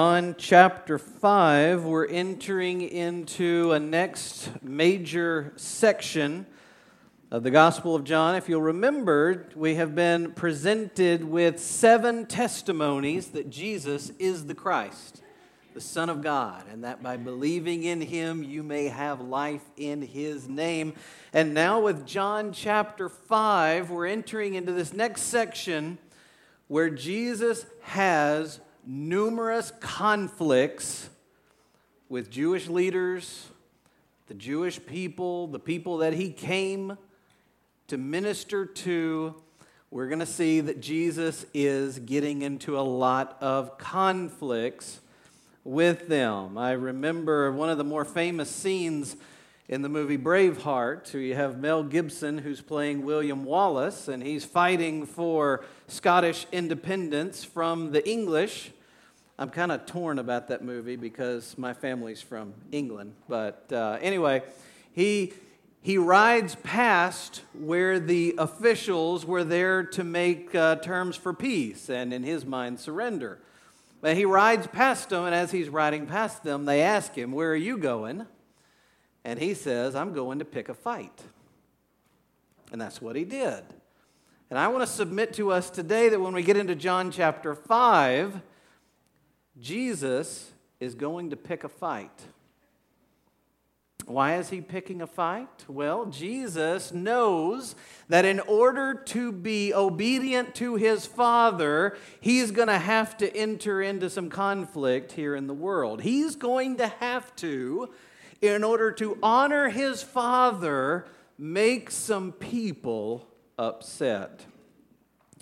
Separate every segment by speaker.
Speaker 1: John chapter 5, we're entering into a next major section of the Gospel of John. If you'll remember, we have been presented with seven testimonies that Jesus is the Christ, the Son of God, and that by believing in him you may have life in his name. And now, with John chapter 5, we're entering into this next section where Jesus has numerous conflicts with Jewish leaders, the Jewish people, the people that he came to minister to. We're going to see that Jesus is getting into a lot of conflicts with them. I remember one of the more famous scenes in the movie Braveheart. Where you have Mel Gibson, who's playing William Wallace, and he's fighting for Scottish independence from the English. I'm kind of torn about that movie because my family's from England. But uh, anyway, he, he rides past where the officials were there to make uh, terms for peace and, in his mind, surrender. But he rides past them, and as he's riding past them, they ask him, Where are you going? And he says, I'm going to pick a fight. And that's what he did. And I want to submit to us today that when we get into John chapter 5, Jesus is going to pick a fight. Why is he picking a fight? Well, Jesus knows that in order to be obedient to his Father, he's going to have to enter into some conflict here in the world. He's going to have to in order to honor his father, make some people upset.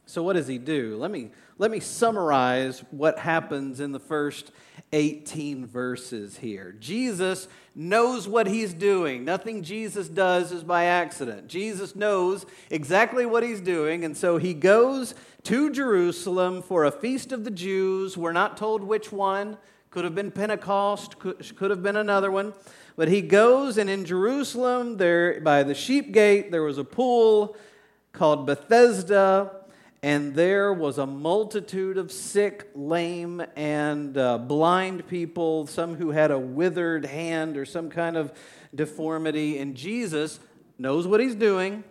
Speaker 1: So, what does he do? Let me, let me summarize what happens in the first 18 verses here. Jesus knows what he's doing. Nothing Jesus does is by accident. Jesus knows exactly what he's doing, and so he goes to Jerusalem for a feast of the Jews. We're not told which one. Could have been Pentecost, could, have been another one. But he goes, and in Jerusalem, there by the sheep gate, there was a pool called Bethesda, and there was a multitude of sick, lame, and uh, blind people, some who had a withered hand or some kind of deformity. And Jesus knows what he's doing.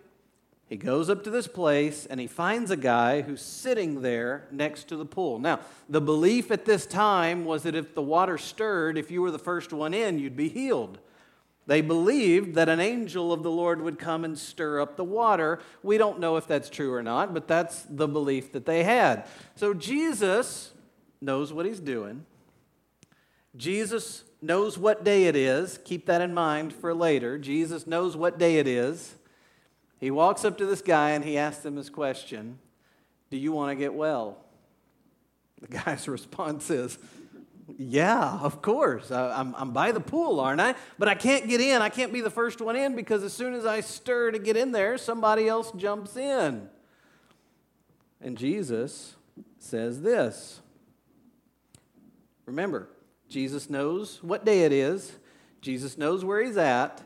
Speaker 1: He goes up to this place and he finds a guy who's sitting there next to the pool. Now, the belief at this time was that if the water stirred, if you were the first one in, you'd be healed. They believed that an angel of the Lord would come and stir up the water. We don't know if that's true or not, but that's the belief that they had. So Jesus knows what he's doing. Jesus knows what day it is. Keep that in mind for later. Jesus knows what day it is. He walks up to this guy and he asks him this question Do you want to get well? The guy's response is, Yeah, of course. I, am I'm by the pool, aren't I? But I can't get in. I can't be the first one in because as soon as I stir to get in there, somebody else jumps in. And Jesus says this Remember, Jesus knows what day it is, Jesus knows where he's at.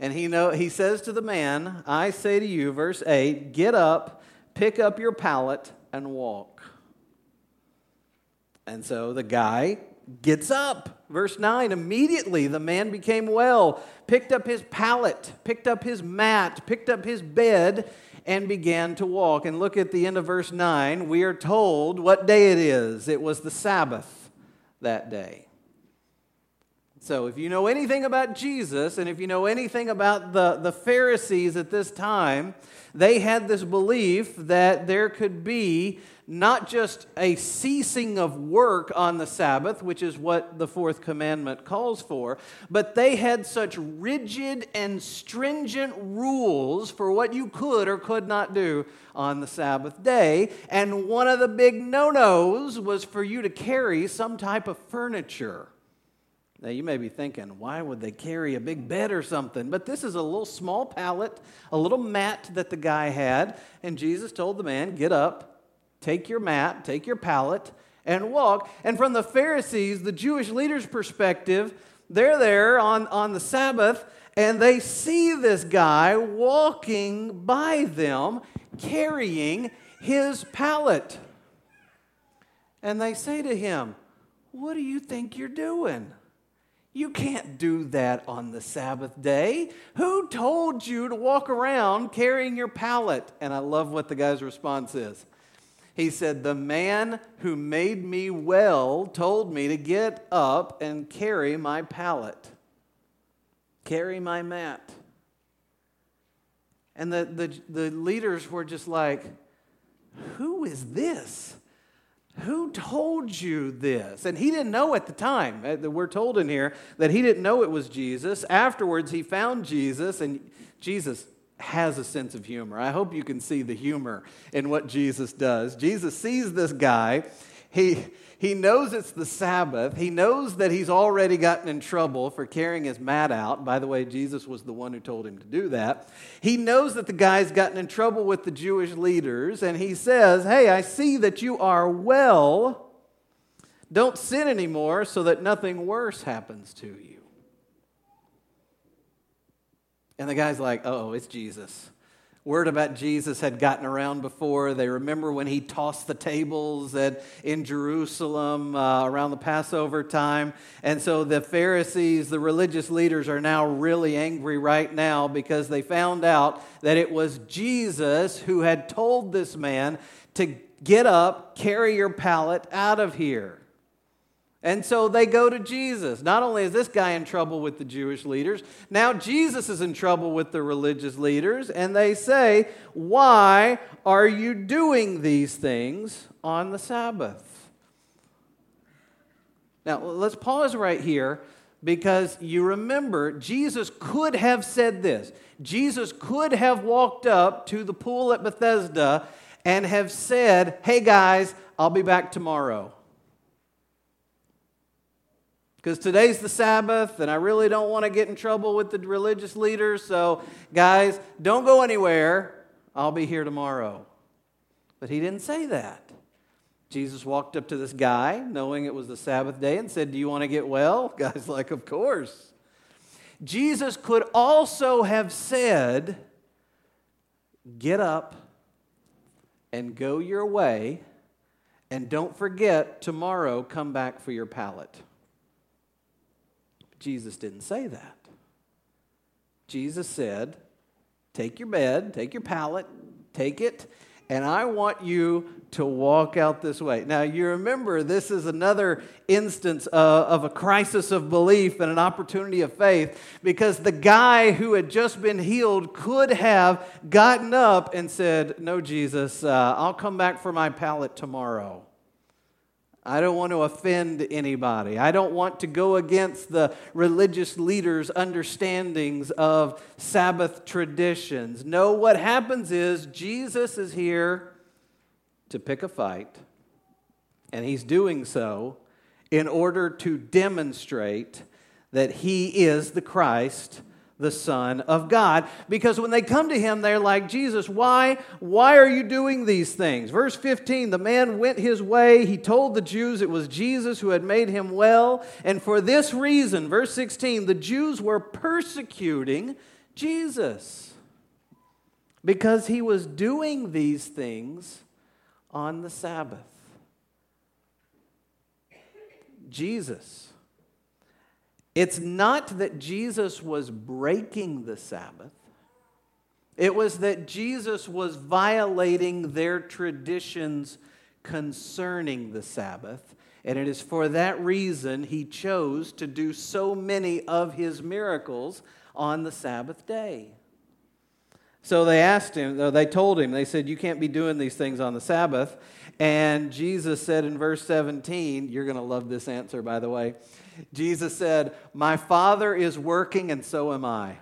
Speaker 1: And he, know, he says to the man, I say to you, verse 8, get up, pick up your pallet, and walk. And so the guy gets up. Verse 9 immediately the man became well, picked up his pallet, picked up his mat, picked up his bed, and began to walk. And look at the end of verse 9. We are told what day it is. It was the Sabbath that day. So, if you know anything about Jesus and if you know anything about the, the Pharisees at this time, they had this belief that there could be not just a ceasing of work on the Sabbath, which is what the fourth commandment calls for, but they had such rigid and stringent rules for what you could or could not do on the Sabbath day. And one of the big no nos was for you to carry some type of furniture. Now, you may be thinking, why would they carry a big bed or something? But this is a little small pallet, a little mat that the guy had. And Jesus told the man, Get up, take your mat, take your pallet, and walk. And from the Pharisees, the Jewish leaders' perspective, they're there on, on the Sabbath and they see this guy walking by them carrying his pallet. And they say to him, What do you think you're doing? You can't do that on the Sabbath day. Who told you to walk around carrying your pallet? And I love what the guy's response is. He said, The man who made me well told me to get up and carry my pallet, carry my mat. And the, the, the leaders were just like, Who is this? Who told you this? And he didn't know at the time. Uh, we're told in here that he didn't know it was Jesus. Afterwards, he found Jesus, and Jesus has a sense of humor. I hope you can see the humor in what Jesus does. Jesus sees this guy. He, he knows it's the Sabbath. He knows that he's already gotten in trouble for carrying his mat out. By the way, Jesus was the one who told him to do that. He knows that the guy's gotten in trouble with the Jewish leaders, and he says, Hey, I see that you are well. Don't sin anymore so that nothing worse happens to you. And the guy's like, Oh, it's Jesus. Word about Jesus had gotten around before. They remember when he tossed the tables at, in Jerusalem uh, around the Passover time. And so the Pharisees, the religious leaders, are now really angry right now because they found out that it was Jesus who had told this man to get up, carry your pallet out of here. And so they go to Jesus. Not only is this guy in trouble with the Jewish leaders, now Jesus is in trouble with the religious leaders, and they say, Why are you doing these things on the Sabbath? Now, let's pause right here because you remember Jesus could have said this. Jesus could have walked up to the pool at Bethesda and have said, Hey guys, I'll be back tomorrow because today's the Sabbath and I really don't want to get in trouble with the religious leaders. So, guys, don't go anywhere. I'll be here tomorrow. But he didn't say that. Jesus walked up to this guy, knowing it was the Sabbath day, and said, Do you want to get well? Guy's like, Of course. Jesus could also have said, Get up and go your way, and don't forget, tomorrow come back for your pallet. Jesus didn't say that. Jesus said, Take your bed, take your pallet, take it, and I want you to walk out this way. Now, you remember this is another instance uh, of a crisis of belief and an opportunity of faith because the guy who had just been healed could have gotten up and said, No, Jesus, uh, I'll come back for my pallet tomorrow. I don't want to offend anybody. I don't want to go against the religious leaders' understandings of Sabbath traditions. No, what happens is Jesus is here to pick a fight, and he's doing so in order to demonstrate that he is the Christ the Son of God. Because when they come to him, they're like, Jesus, why? Why are you doing these things? Verse 15 the man went his way. He told the Jews it was Jesus who had made him well. And for this reason, verse 16, the Jews were persecuting Jesus because he was doing these things on the Sabbath. Jesus it's not that Jesus was breaking the Sabbath, it was that Jesus was violating their traditions concerning the Sabbath. And it is for that reason he chose to do so many of his miracles on the Sabbath day. So they asked him, they told him, they said, You can't be doing these things on the Sabbath. And Jesus said in verse 17, You're going to love this answer, by the way. Jesus said, My Father is working, and so am I.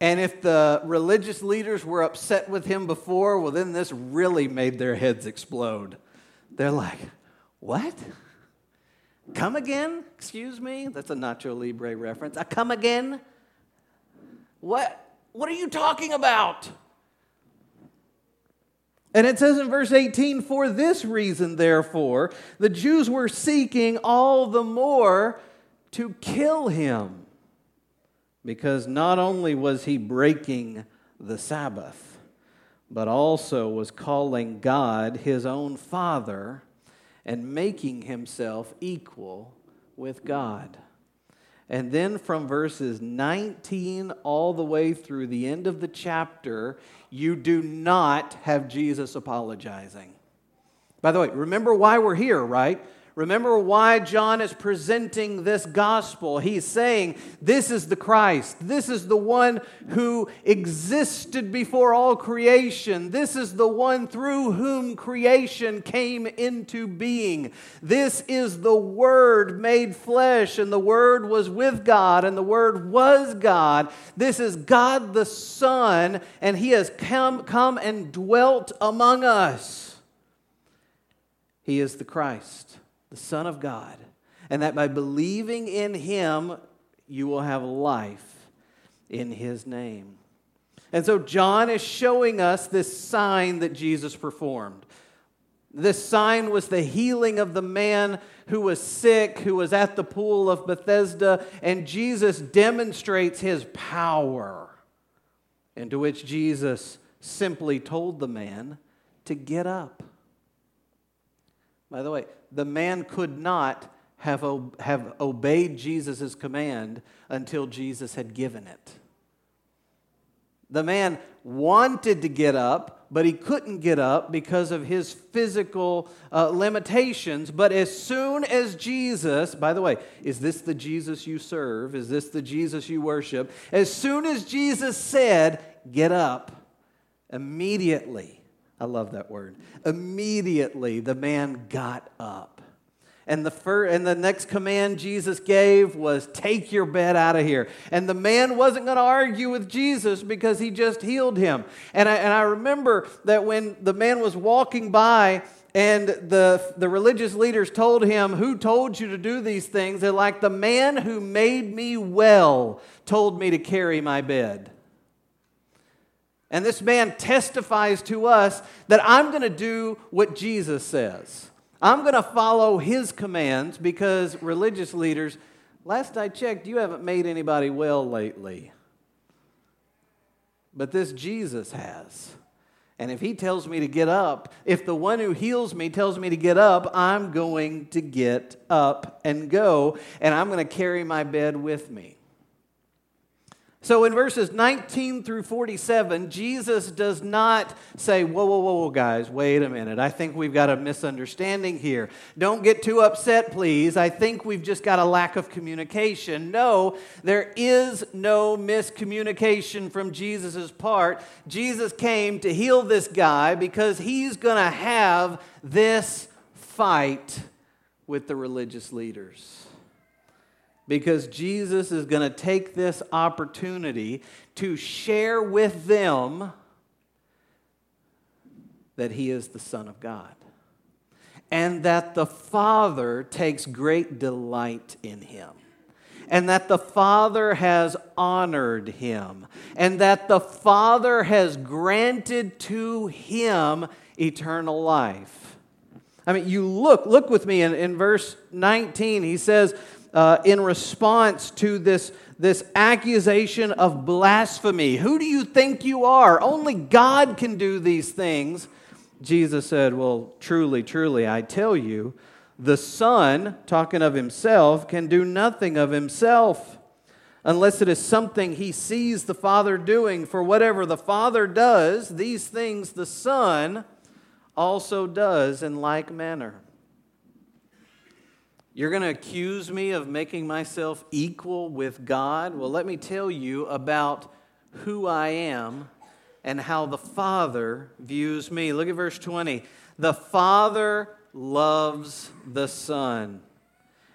Speaker 1: And if the religious leaders were upset with him before, well, then this really made their heads explode. They're like, What? Come again? Excuse me? That's a Nacho Libre reference. I come again? What? What are you talking about? And it says in verse 18, For this reason, therefore, the Jews were seeking all the more to kill him, because not only was he breaking the Sabbath, but also was calling God his own Father and making himself equal with God. And then from verses 19 all the way through the end of the chapter, you do not have Jesus apologizing. By the way, remember why we're here, right? Remember why John is presenting this gospel. He's saying, This is the Christ. This is the one who existed before all creation. This is the one through whom creation came into being. This is the Word made flesh, and the Word was with God, and the Word was God. This is God the Son, and He has come, come and dwelt among us. He is the Christ the Son of God, and that by believing in him, you will have life in his name. And so John is showing us this sign that Jesus performed. This sign was the healing of the man who was sick, who was at the pool of Bethesda, and Jesus demonstrates his power. Into which Jesus simply told the man to get up. By the way, the man could not have, have obeyed Jesus' command until Jesus had given it. The man wanted to get up, but he couldn't get up because of his physical uh, limitations. But as soon as Jesus, by the way, is this the Jesus you serve? Is this the Jesus you worship? As soon as Jesus said, Get up, immediately I love that word. Immediately the man got up. And the, first, and the next command Jesus gave was, Take your bed out of here. And the man wasn't going to argue with Jesus because he just healed him. And I, and I remember that when the man was walking by and the, the religious leaders told him, Who told you to do these things? They're like, The man who made me well told me to carry my bed. And this man testifies to us that I'm going to do what Jesus says. I'm going to follow his commands because religious leaders, last I checked, you haven't made anybody well lately. But this Jesus has. And if he tells me to get up, if the one who heals me tells me to get up, I'm going to get up and go, and I'm going to carry my bed with me. So in verses 19 through 47, Jesus does not say, Whoa, whoa, whoa, whoa, guys, wait a minute. I think we've got a misunderstanding here. Don't get too upset, please. I think we've just got a lack of communication. No, there is no miscommunication from Jesus' part. Jesus came to heal this guy because he's going to have this fight with the religious leaders because Jesus is going to take this opportunity to share with them that he is the Son of God and that the Father takes great delight in him. And that the Father has honored him, and that the Father has granted to him eternal life. I mean, you look, look with me in, in verse 19. He says, uh, in response to this, this accusation of blasphemy. Who do you think you are? Only God can do these things. Jesus said, Well, truly, truly, I tell you, the Son, talking of himself, can do nothing of himself unless it is something he sees the Father doing. For whatever the Father does, these things the Son also does in like manner. You're going to accuse me of making myself equal with God? Well, let me tell you about who I am and how the Father views me. Look at verse 20. The Father loves the Son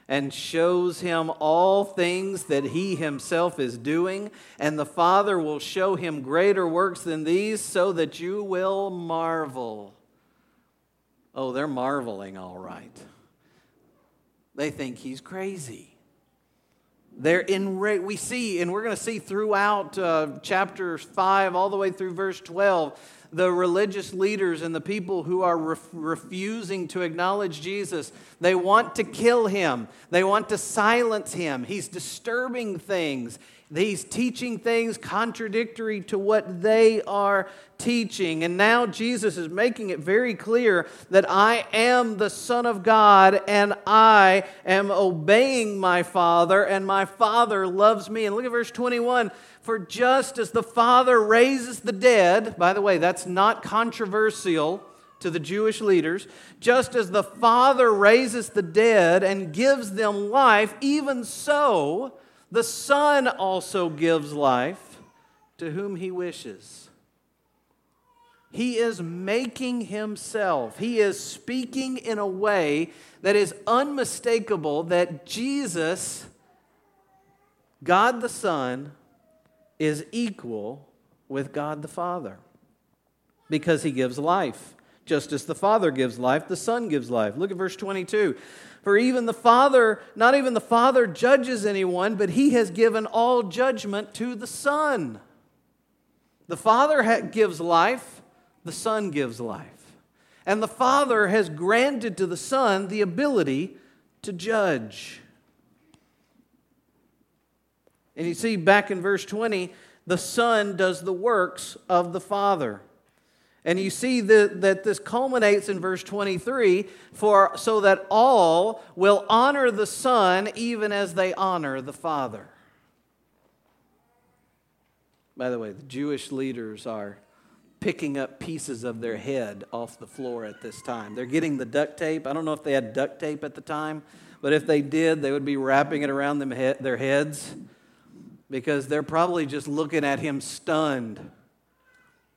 Speaker 1: and shows him all things that he himself is doing, and the Father will show him greater works than these so that you will marvel. Oh, they're marveling, all right. They think he's crazy. They're enraged. We see, and we're going to see throughout uh, chapter 5 all the way through verse 12, the religious leaders and the people who are ref- refusing to acknowledge Jesus. They want to kill him, they want to silence him. He's disturbing things. He's teaching things contradictory to what they are teaching. And now Jesus is making it very clear that I am the Son of God and I am obeying my Father, and my Father loves me. And look at verse 21 For just as the Father raises the dead, by the way, that's not controversial to the Jewish leaders, just as the Father raises the dead and gives them life, even so the Son also gives life to whom he wishes. He is making himself, he is speaking in a way that is unmistakable that Jesus, God the Son, is equal with God the Father because he gives life. Just as the Father gives life, the Son gives life. Look at verse 22. For even the Father, not even the Father judges anyone, but he has given all judgment to the Son. The Father gives life, the Son gives life. And the Father has granted to the Son the ability to judge. And you see back in verse 20, the Son does the works of the Father. And you see that, that this culminates in verse 23 for so that all will honor the Son even as they honor the Father. By the way, the Jewish leaders are picking up pieces of their head off the floor at this time. They're getting the duct tape. I don't know if they had duct tape at the time, but if they did, they would be wrapping it around them he- their heads because they're probably just looking at him stunned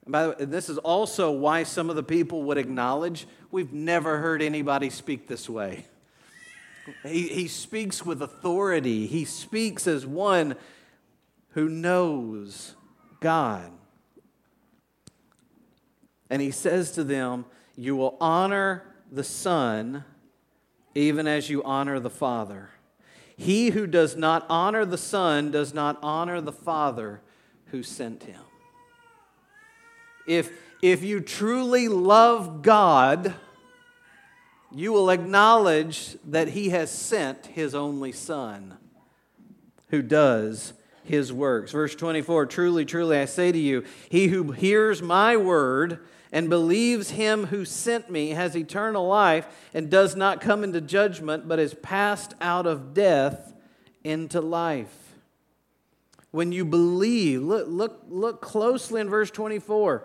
Speaker 1: and by the way, this is also why some of the people would acknowledge we've never heard anybody speak this way. He, he speaks with authority, he speaks as one who knows God. And he says to them, You will honor the Son even as you honor the Father. He who does not honor the Son does not honor the Father who sent him. If, if you truly love God, you will acknowledge that He has sent His only Son who does His works. Verse 24 Truly, truly, I say to you, he who hears my word and believes Him who sent me has eternal life and does not come into judgment, but is passed out of death into life when you believe. Look, look, look closely in verse 24.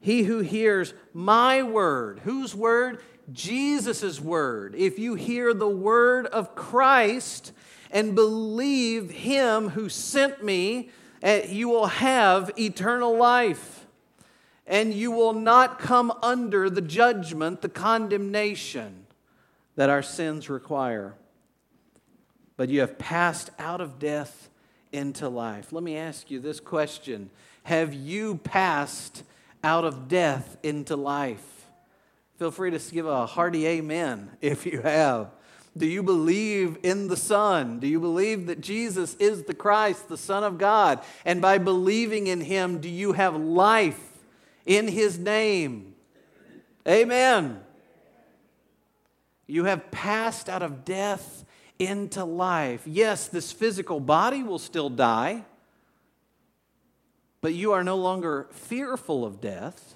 Speaker 1: He who hears my word, whose word? Jesus' word. If you hear the word of Christ and believe him who sent me, eh, you will have eternal life. And you will not come under the judgment, the condemnation that our sins require. But you have passed out of death into life. Let me ask you this question Have you passed out of death into life? Feel free to give a hearty amen if you have. Do you believe in the Son? Do you believe that Jesus is the Christ, the Son of God? And by believing in Him, do you have life in His name? Amen. You have passed out of death into life. Yes, this physical body will still die, but you are no longer fearful of death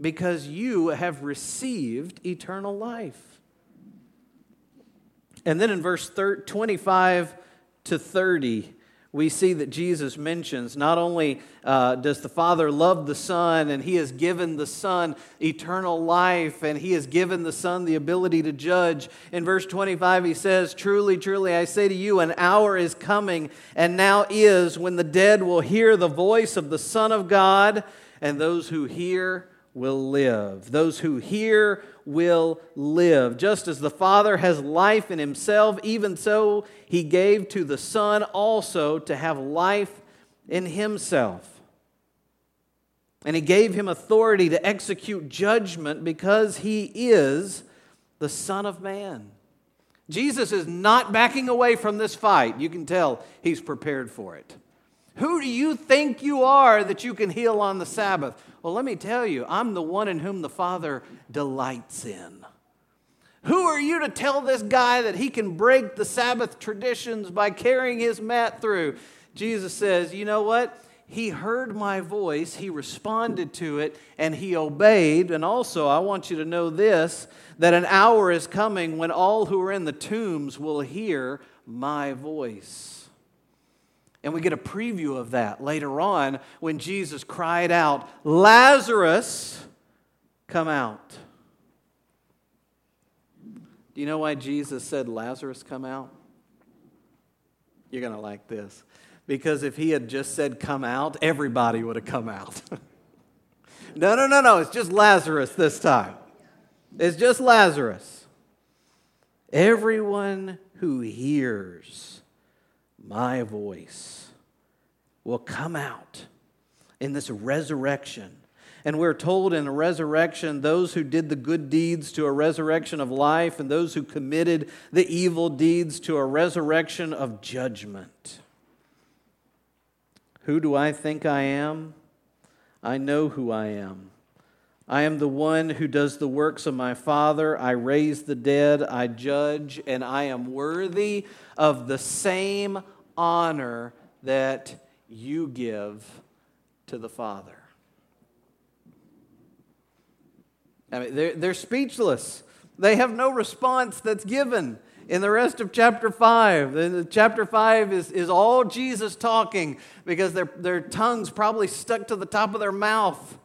Speaker 1: because you have received eternal life. And then in verse 25 to 30, we see that Jesus mentions not only uh, does the Father love the Son and He has given the Son eternal life and He has given the Son the ability to judge. In verse 25, He says, Truly, truly, I say to you, an hour is coming and now is when the dead will hear the voice of the Son of God, and those who hear will live. Those who hear will live. Just as the Father has life in himself, even so he gave to the Son also to have life in himself. And he gave him authority to execute judgment because he is the Son of Man. Jesus is not backing away from this fight. You can tell he's prepared for it. Who do you think you are that you can heal on the Sabbath? Well, let me tell you, I'm the one in whom the Father delights in. Who are you to tell this guy that he can break the Sabbath traditions by carrying his mat through? Jesus says, You know what? He heard my voice, he responded to it, and he obeyed. And also, I want you to know this that an hour is coming when all who are in the tombs will hear my voice. And we get a preview of that later on when Jesus cried out, Lazarus, come out. Do you know why Jesus said, Lazarus, come out? You're going to like this. Because if he had just said, come out, everybody would have come out. no, no, no, no. It's just Lazarus this time. It's just Lazarus. Everyone who hears my voice will come out in this resurrection and we're told in the resurrection, those who did the good deeds to a resurrection of life, and those who committed the evil deeds to a resurrection of judgment. Who do I think I am? I know who I am. I am the one who does the works of my Father. I raise the dead, I judge, and I am worthy of the same honor that you give to the Father. I mean, they're, they're speechless. They have no response that's given in the rest of chapter 5. And chapter 5 is, is all Jesus talking because their, their tongues probably stuck to the top of their mouth.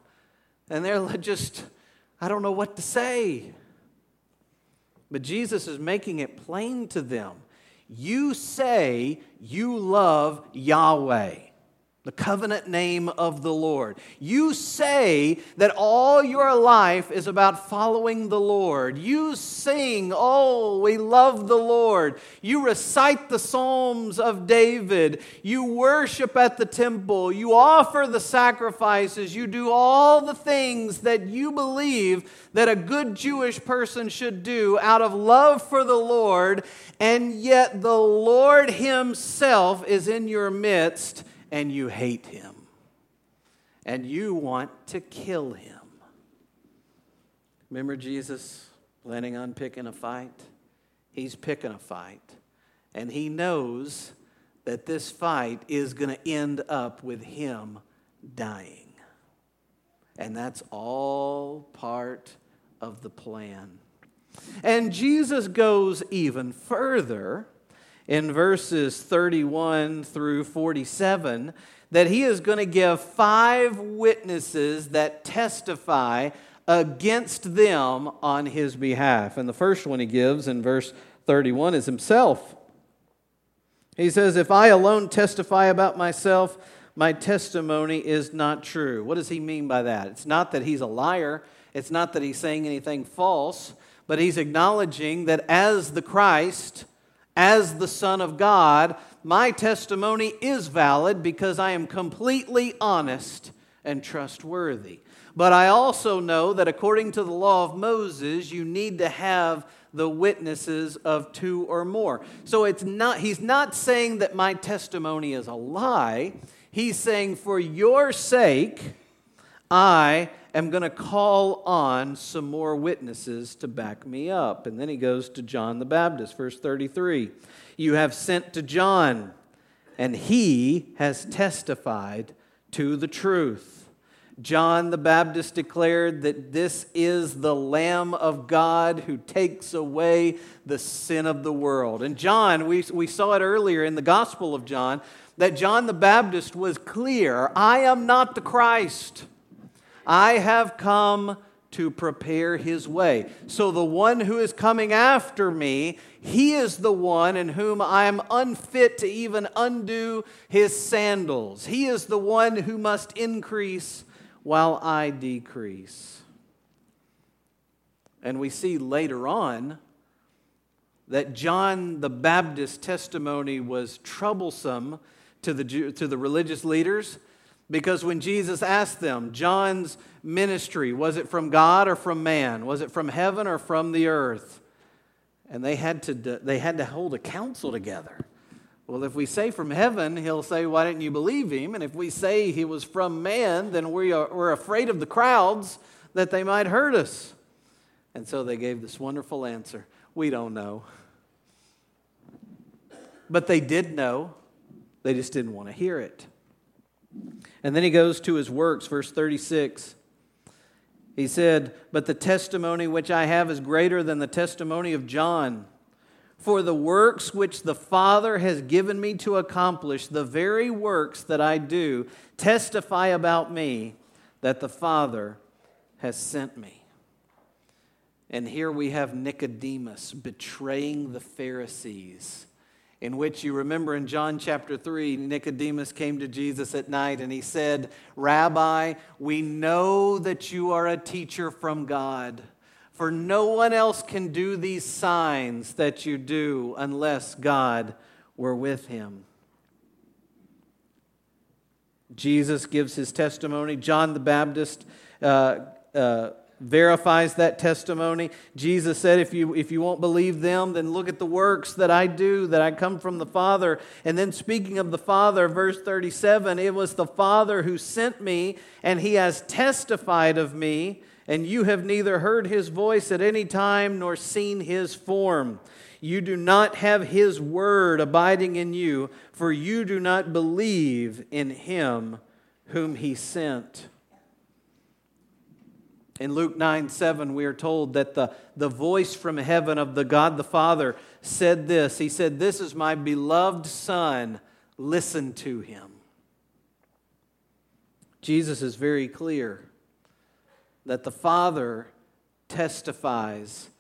Speaker 1: And they're just, I don't know what to say. But Jesus is making it plain to them. You say you love Yahweh the covenant name of the Lord. You say that all your life is about following the Lord. You sing, Oh, we love the Lord. You recite the Psalms of David. You worship at the temple. You offer the sacrifices. You do all the things that you believe that a good Jewish person should do out of love for the Lord. And yet the Lord Himself is in your midst and you hate him and you want to kill him. Remember Jesus planning on picking a fight? He's picking a fight, and he knows that this fight is going to end up with him dying. And that's all part of the plan. And Jesus goes even further in verses 31 through 47 that he is going to give five witnesses that testify against them on his behalf. And the first one he gives in verse 31 is himself. He says, If I alone testify about myself, my testimony is not true. What does he mean by that? It's not that he's a liar, it's not that he's saying anything false, but he's acknowledging that as the Christ, as the Son of God, my testimony is valid because I am completely honest and trustworthy. But I also know that according to the law of Moses, you need to have the witnesses of two or more. So it's not he's not saying that my testimony is a lie. He's saying for your sake I am going to call on some more witnesses to back me up. And then he goes to John the Baptist, verse 33. You have sent to John, and he has testified to the truth. John the Baptist declared that this is the Lamb of God who takes away the sin of the world. And John, we, we saw it earlier in the Gospel of John, that John the Baptist was clear I am not the Christ. I have come to prepare his way. So the one who is coming after me, he is the one in whom I am unfit to even undo his sandals. He is the one who must increase while I decrease. And we see later on that John the Baptist's testimony was troublesome to the, to the religious leaders because when Jesus asked them, John's ministry, was it from God or from man? Was it from heaven or from the earth? And they had to, they had to hold a council together. Well, if we say from heaven, he'll say, Why didn't you believe him? And if we say he was from man, then we are, we're afraid of the crowds that they might hurt us. And so they gave this wonderful answer We don't know. But they did know, they just didn't want to hear it. And then he goes to his works, verse 36. He said, But the testimony which I have is greater than the testimony of John. For the works which the Father has given me to accomplish, the very works that I do, testify about me that the Father has sent me. And here we have Nicodemus betraying the Pharisees, in which you remember in John chapter 3, Nicodemus came to Jesus at night and he said, Rabbi, we know that you are a teacher from God. For no one else can do these signs that you do unless God were with him. Jesus gives his testimony. John the Baptist uh, uh, verifies that testimony. Jesus said, if you, if you won't believe them, then look at the works that I do, that I come from the Father. And then, speaking of the Father, verse 37 it was the Father who sent me, and he has testified of me and you have neither heard his voice at any time nor seen his form. You do not have his word abiding in you, for you do not believe in him whom he sent. In Luke 9 7, we are told that the, the voice from heaven of the God the Father said this He said, This is my beloved Son, listen to him. Jesus is very clear that the Father testifies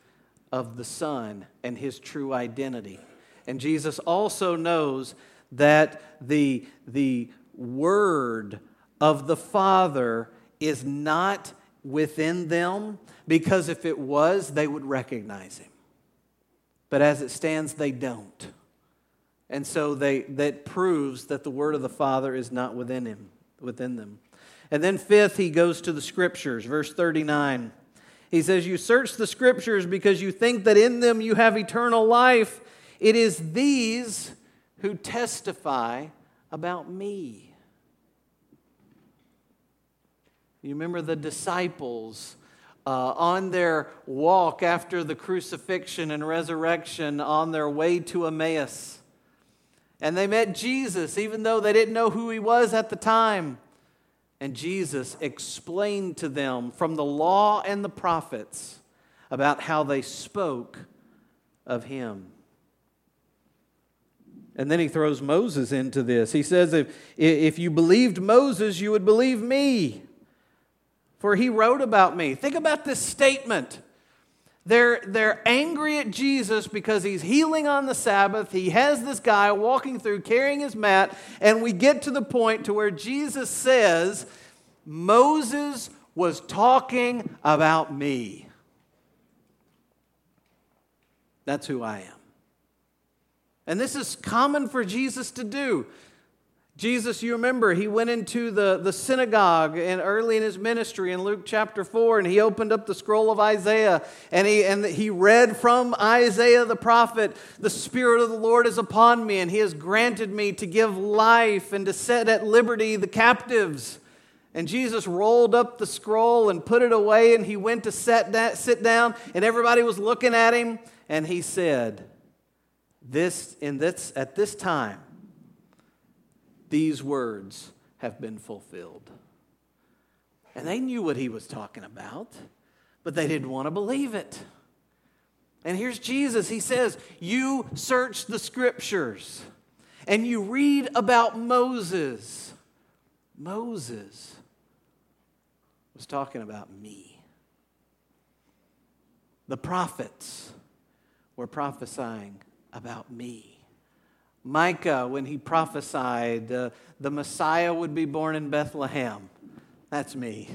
Speaker 1: of the Son and his true identity. And Jesus also knows that the, the word of the Father is not within them because if it was, they would recognize him. But as it stands, they don't. And so they, that proves that the word of the Father is not within him, within them. And then, fifth, he goes to the scriptures, verse 39. He says, You search the scriptures because you think that in them you have eternal life. It is these who testify about me. You remember the disciples uh, on their walk after the crucifixion and resurrection on their way to Emmaus. And they met Jesus, even though they didn't know who he was at the time. And Jesus explained to them from the law and the prophets about how they spoke of him. And then he throws Moses into this. He says, if, if you believed Moses, you would believe me, for he wrote about me. Think about this statement. They're, they're angry at Jesus because he's healing on the Sabbath. He has this guy walking through carrying his mat, and we get to the point to where Jesus says, Moses was talking about me. That's who I am. And this is common for Jesus to do. Jesus, you remember, he went into the, the synagogue and early in his ministry in Luke chapter 4, and he opened up the scroll of Isaiah and he, and he read from Isaiah the prophet The Spirit of the Lord is upon me, and he has granted me to give life and to set at liberty the captives. And Jesus rolled up the scroll and put it away, and he went to sit down, and everybody was looking at him, and he said, this, in this, At this time, these words have been fulfilled. And they knew what he was talking about, but they didn't want to believe it. And here's Jesus. He says, You search the scriptures and you read about Moses. Moses was talking about me. The prophets were prophesying about me. Micah, when he prophesied uh, the Messiah would be born in Bethlehem, that's me.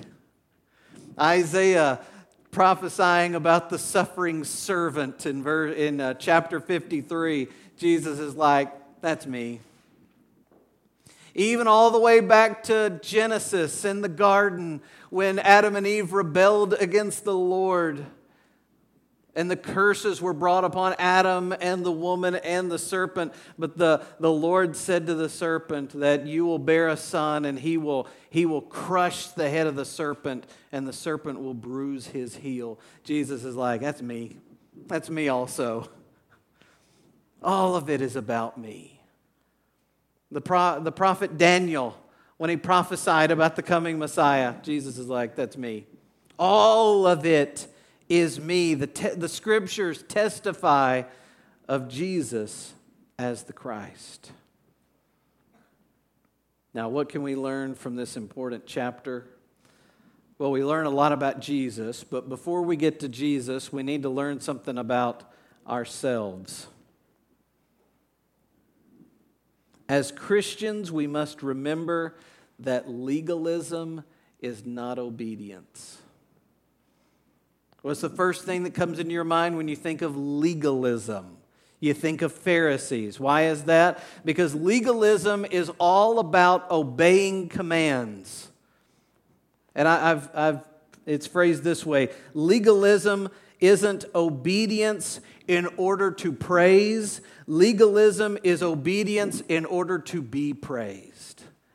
Speaker 1: Isaiah prophesying about the suffering servant in, ver- in uh, chapter 53, Jesus is like, that's me. Even all the way back to Genesis in the garden when Adam and Eve rebelled against the Lord and the curses were brought upon Adam and the woman and the serpent. But the, the Lord said to the serpent that you will bear a son, and he will, he will crush the head of the serpent, and the serpent will bruise his heel. Jesus is like, That's me. That's me also. All of it is about me. The, pro, the prophet Daniel, when he prophesied about the coming Messiah, Jesus is like, That's me. All of it is me. The, te- the scriptures testify of Jesus as the Christ. Now, what can we learn from this important chapter? Well, we learn a lot about Jesus, but before we get to Jesus, we need to learn something about ourselves. As Christians, we must remember that legalism is not obedience. What's the first thing that comes into your mind when you think of legalism? You think of Pharisees. Why is that? Because legalism is all about obeying commands. And I, have I've, it's phrased this way legalism isn't obedience in order to praise, legalism is obedience in order to be praised.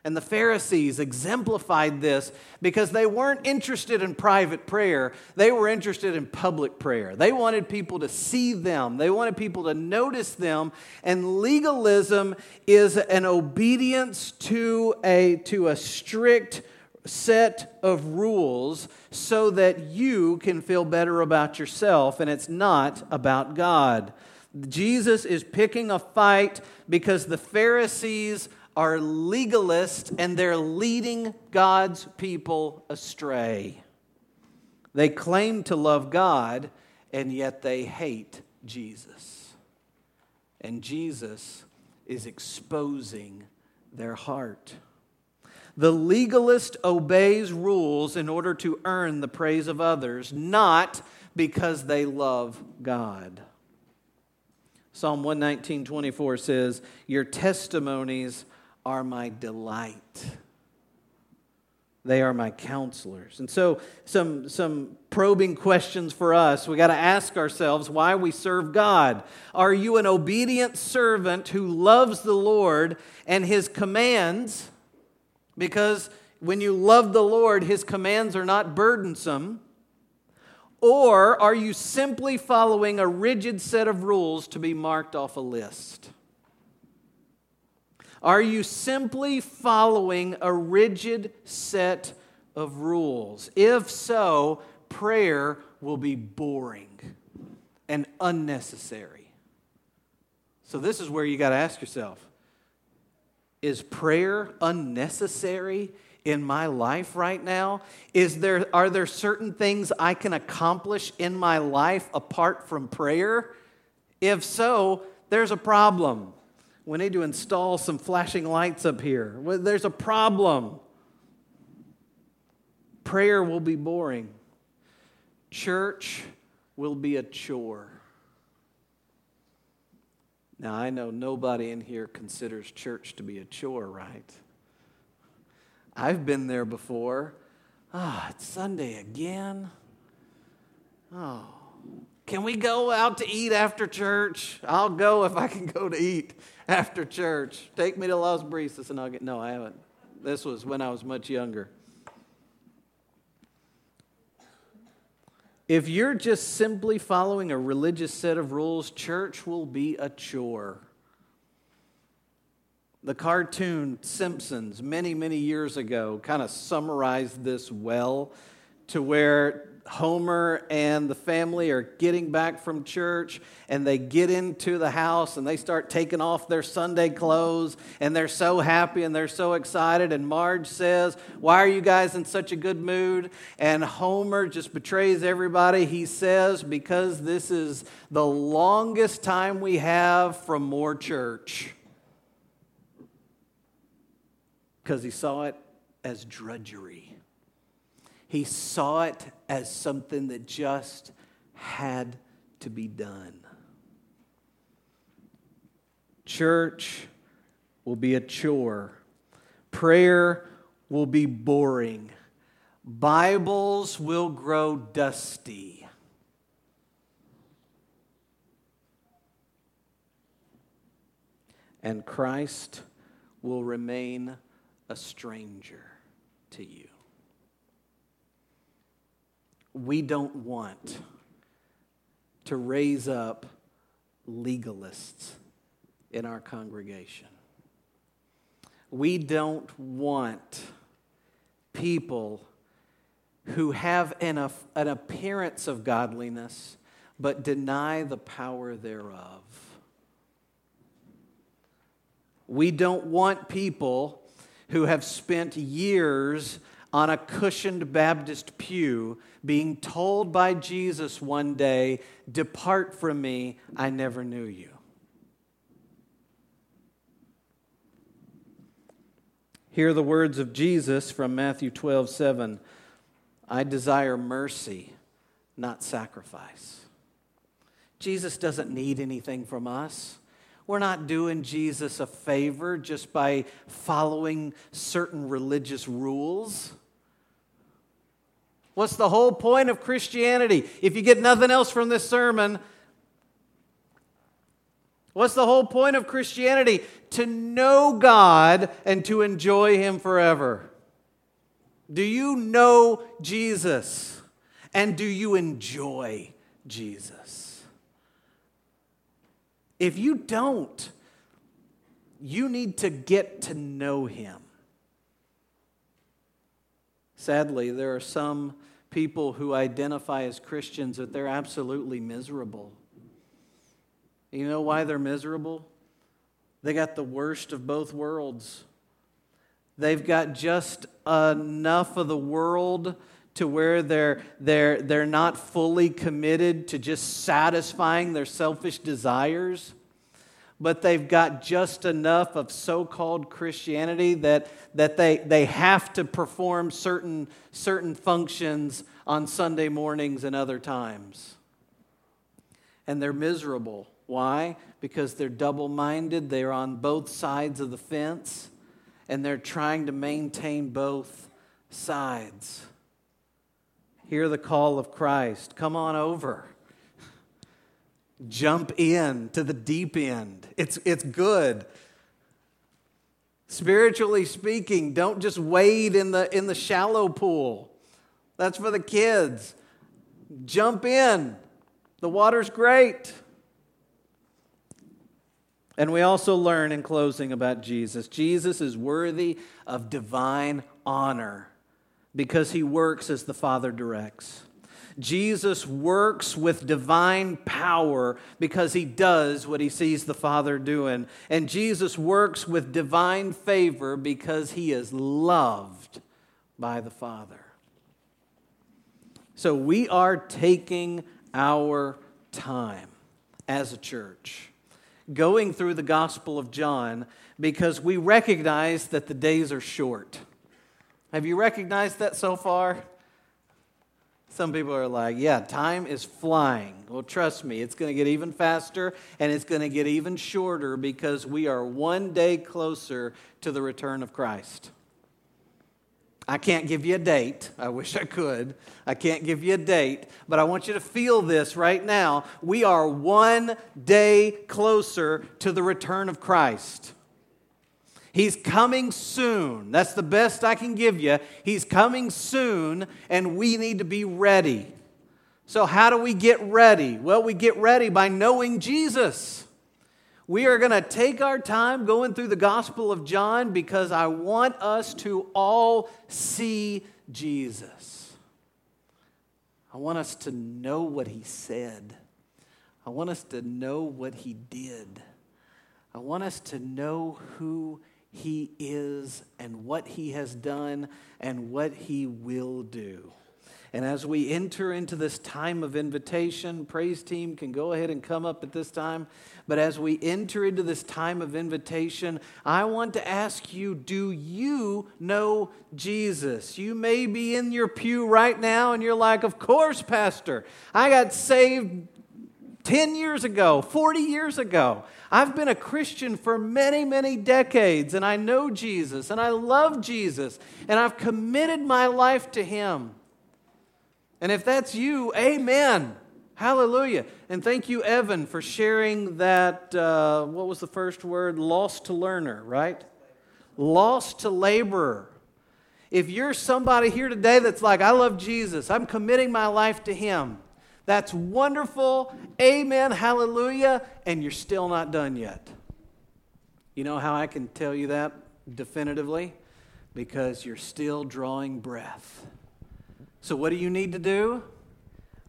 Speaker 1: And the Pharisees exemplified this because they weren't interested in private prayer. They were interested in public prayer. They wanted people to see them, they wanted people to notice them. And legalism is an obedience to a, to a strict set of rules so that you can feel better about yourself and it's not about God. Jesus is picking a fight because the Pharisees are legalists and they're leading God's people astray. They claim to love God and yet they hate Jesus. And Jesus is exposing their heart. The legalist obeys rules in order to earn the praise of others, not because they love God. Psalm 119, 24 says, Your testimonies are my delight. They are my counselors. And so, some, some probing questions for us. We got to ask ourselves why we serve God. Are you an obedient servant who loves the Lord and his commands? Because when you love the Lord, his commands are not burdensome. Or are you simply following a rigid set of rules to be marked off a list? Are you simply following a rigid set of rules? If so, prayer will be boring and unnecessary. So, this is where you got to ask yourself is prayer unnecessary in my life right now? Is there, are there certain things I can accomplish in my life apart from prayer? If so, there's a problem. We need to install some flashing lights up here. There's a problem. Prayer will be boring. Church will be a chore. Now, I know nobody in here considers church to be a chore, right? I've been there before. Ah, oh, it's Sunday again. Oh, can we go out to eat after church? I'll go if I can go to eat after church. Take me to Los Brisas and I'll get. No, I haven't. This was when I was much younger. If you're just simply following a religious set of rules, church will be a chore. The cartoon Simpsons, many, many years ago, kind of summarized this well to where Homer and the family are getting back from church and they get into the house and they start taking off their Sunday clothes and they're so happy and they're so excited. And Marge says, Why are you guys in such a good mood? And Homer just betrays everybody. He says, Because this is the longest time we have from more church. Because he saw it as drudgery. He saw it as something that just had to be done. Church will be a chore, prayer will be boring, Bibles will grow dusty. And Christ will remain a stranger to you. We don't want to raise up legalists in our congregation. We don't want people who have an, an appearance of godliness but deny the power thereof. We don't want people who have spent years on a cushioned Baptist pew being told by Jesus one day, Depart from me, I never knew you. Hear the words of Jesus from Matthew 12 7. I desire mercy, not sacrifice. Jesus doesn't need anything from us. We're not doing Jesus a favor just by following certain religious rules. What's the whole point of Christianity? If you get nothing else from this sermon, what's the whole point of Christianity? To know God and to enjoy Him forever. Do you know Jesus? And do you enjoy Jesus? If you don't, you need to get to know Him. Sadly, there are some people who identify as Christians that they're absolutely miserable. You know why they're miserable? They got the worst of both worlds. They've got just enough of the world to where they're, they're, they're not fully committed to just satisfying their selfish desires but they've got just enough of so called Christianity that, that they, they have to perform certain, certain functions on Sunday mornings and other times. And they're miserable. Why? Because they're double minded, they're on both sides of the fence, and they're trying to maintain both sides. Hear the call of Christ come on over jump in to the deep end. It's, it's good. Spiritually speaking, don't just wade in the, in the shallow pool. That's for the kids. Jump in. The water's great. And we also learn in closing about Jesus Jesus is worthy of divine honor because he works as the Father directs. Jesus works with divine power because he does what he sees the Father doing. And Jesus works with divine favor because he is loved by the Father. So we are taking our time as a church, going through the Gospel of John because we recognize that the days are short. Have you recognized that so far? Some people are like, yeah, time is flying. Well, trust me, it's going to get even faster and it's going to get even shorter because we are one day closer to the return of Christ. I can't give you a date. I wish I could. I can't give you a date, but I want you to feel this right now. We are one day closer to the return of Christ. He's coming soon. That's the best I can give you. He's coming soon, and we need to be ready. So, how do we get ready? Well, we get ready by knowing Jesus. We are going to take our time going through the Gospel of John because I want us to all see Jesus. I want us to know what he said. I want us to know what he did. I want us to know who he is and what He has done and what He will do. And as we enter into this time of invitation, praise team can go ahead and come up at this time. But as we enter into this time of invitation, I want to ask you do you know Jesus? You may be in your pew right now and you're like, Of course, Pastor. I got saved 10 years ago, 40 years ago. I've been a Christian for many, many decades, and I know Jesus, and I love Jesus, and I've committed my life to Him. And if that's you, amen. Hallelujah. And thank you, Evan, for sharing that. Uh, what was the first word? Lost to learner, right? Lost to laborer. If you're somebody here today that's like, I love Jesus, I'm committing my life to Him, that's wonderful. Amen. Hallelujah. And you're still not done yet. You know how I can tell you that definitively? Because you're still drawing breath. So, what do you need to do?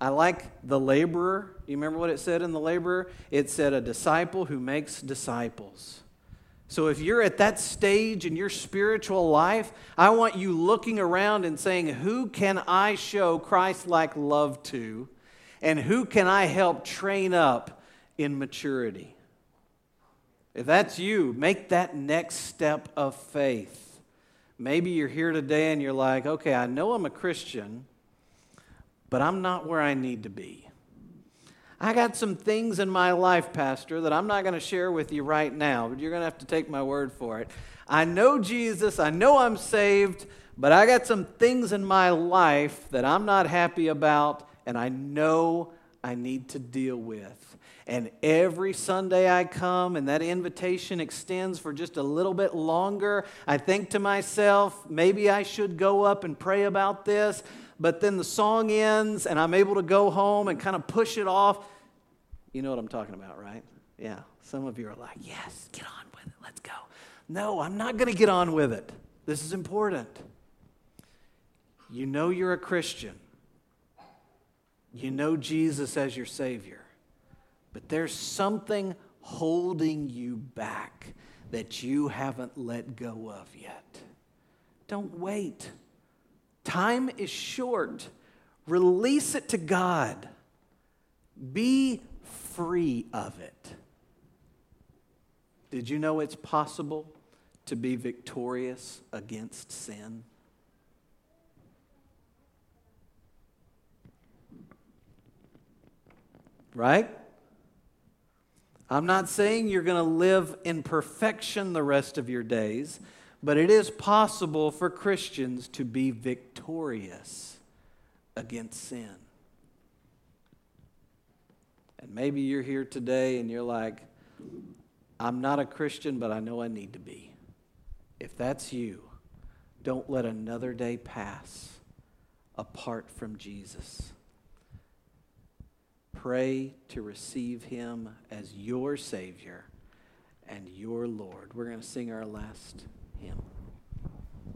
Speaker 1: I like the laborer. You remember what it said in the laborer? It said a disciple who makes disciples. So if you're at that stage in your spiritual life, I want you looking around and saying, Who can I show Christ like love to? And who can I help train up in maturity? If that's you, make that next step of faith. Maybe you're here today and you're like, okay, I know I'm a Christian, but I'm not where I need to be. I got some things in my life, Pastor, that I'm not going to share with you right now, but you're going to have to take my word for it. I know Jesus, I know I'm saved, but I got some things in my life that I'm not happy about, and I know I need to deal with. And every Sunday I come and that invitation extends for just a little bit longer, I think to myself, maybe I should go up and pray about this. But then the song ends and I'm able to go home and kind of push it off. You know what I'm talking about, right? Yeah. Some of you are like, yes, get on with it. Let's go. No, I'm not going to get on with it. This is important. You know you're a Christian, you know Jesus as your Savior. But there's something holding you back that you haven't let go of yet. Don't wait. Time is short. Release it to God. Be free of it. Did you know it's possible to be victorious against sin? Right? I'm not saying you're going to live in perfection the rest of your days, but it is possible for Christians to be victorious against sin. And maybe you're here today and you're like, I'm not a Christian, but I know I need to be. If that's you, don't let another day pass apart from Jesus pray to receive him as your Savior and your Lord. We're going to sing our last hymn.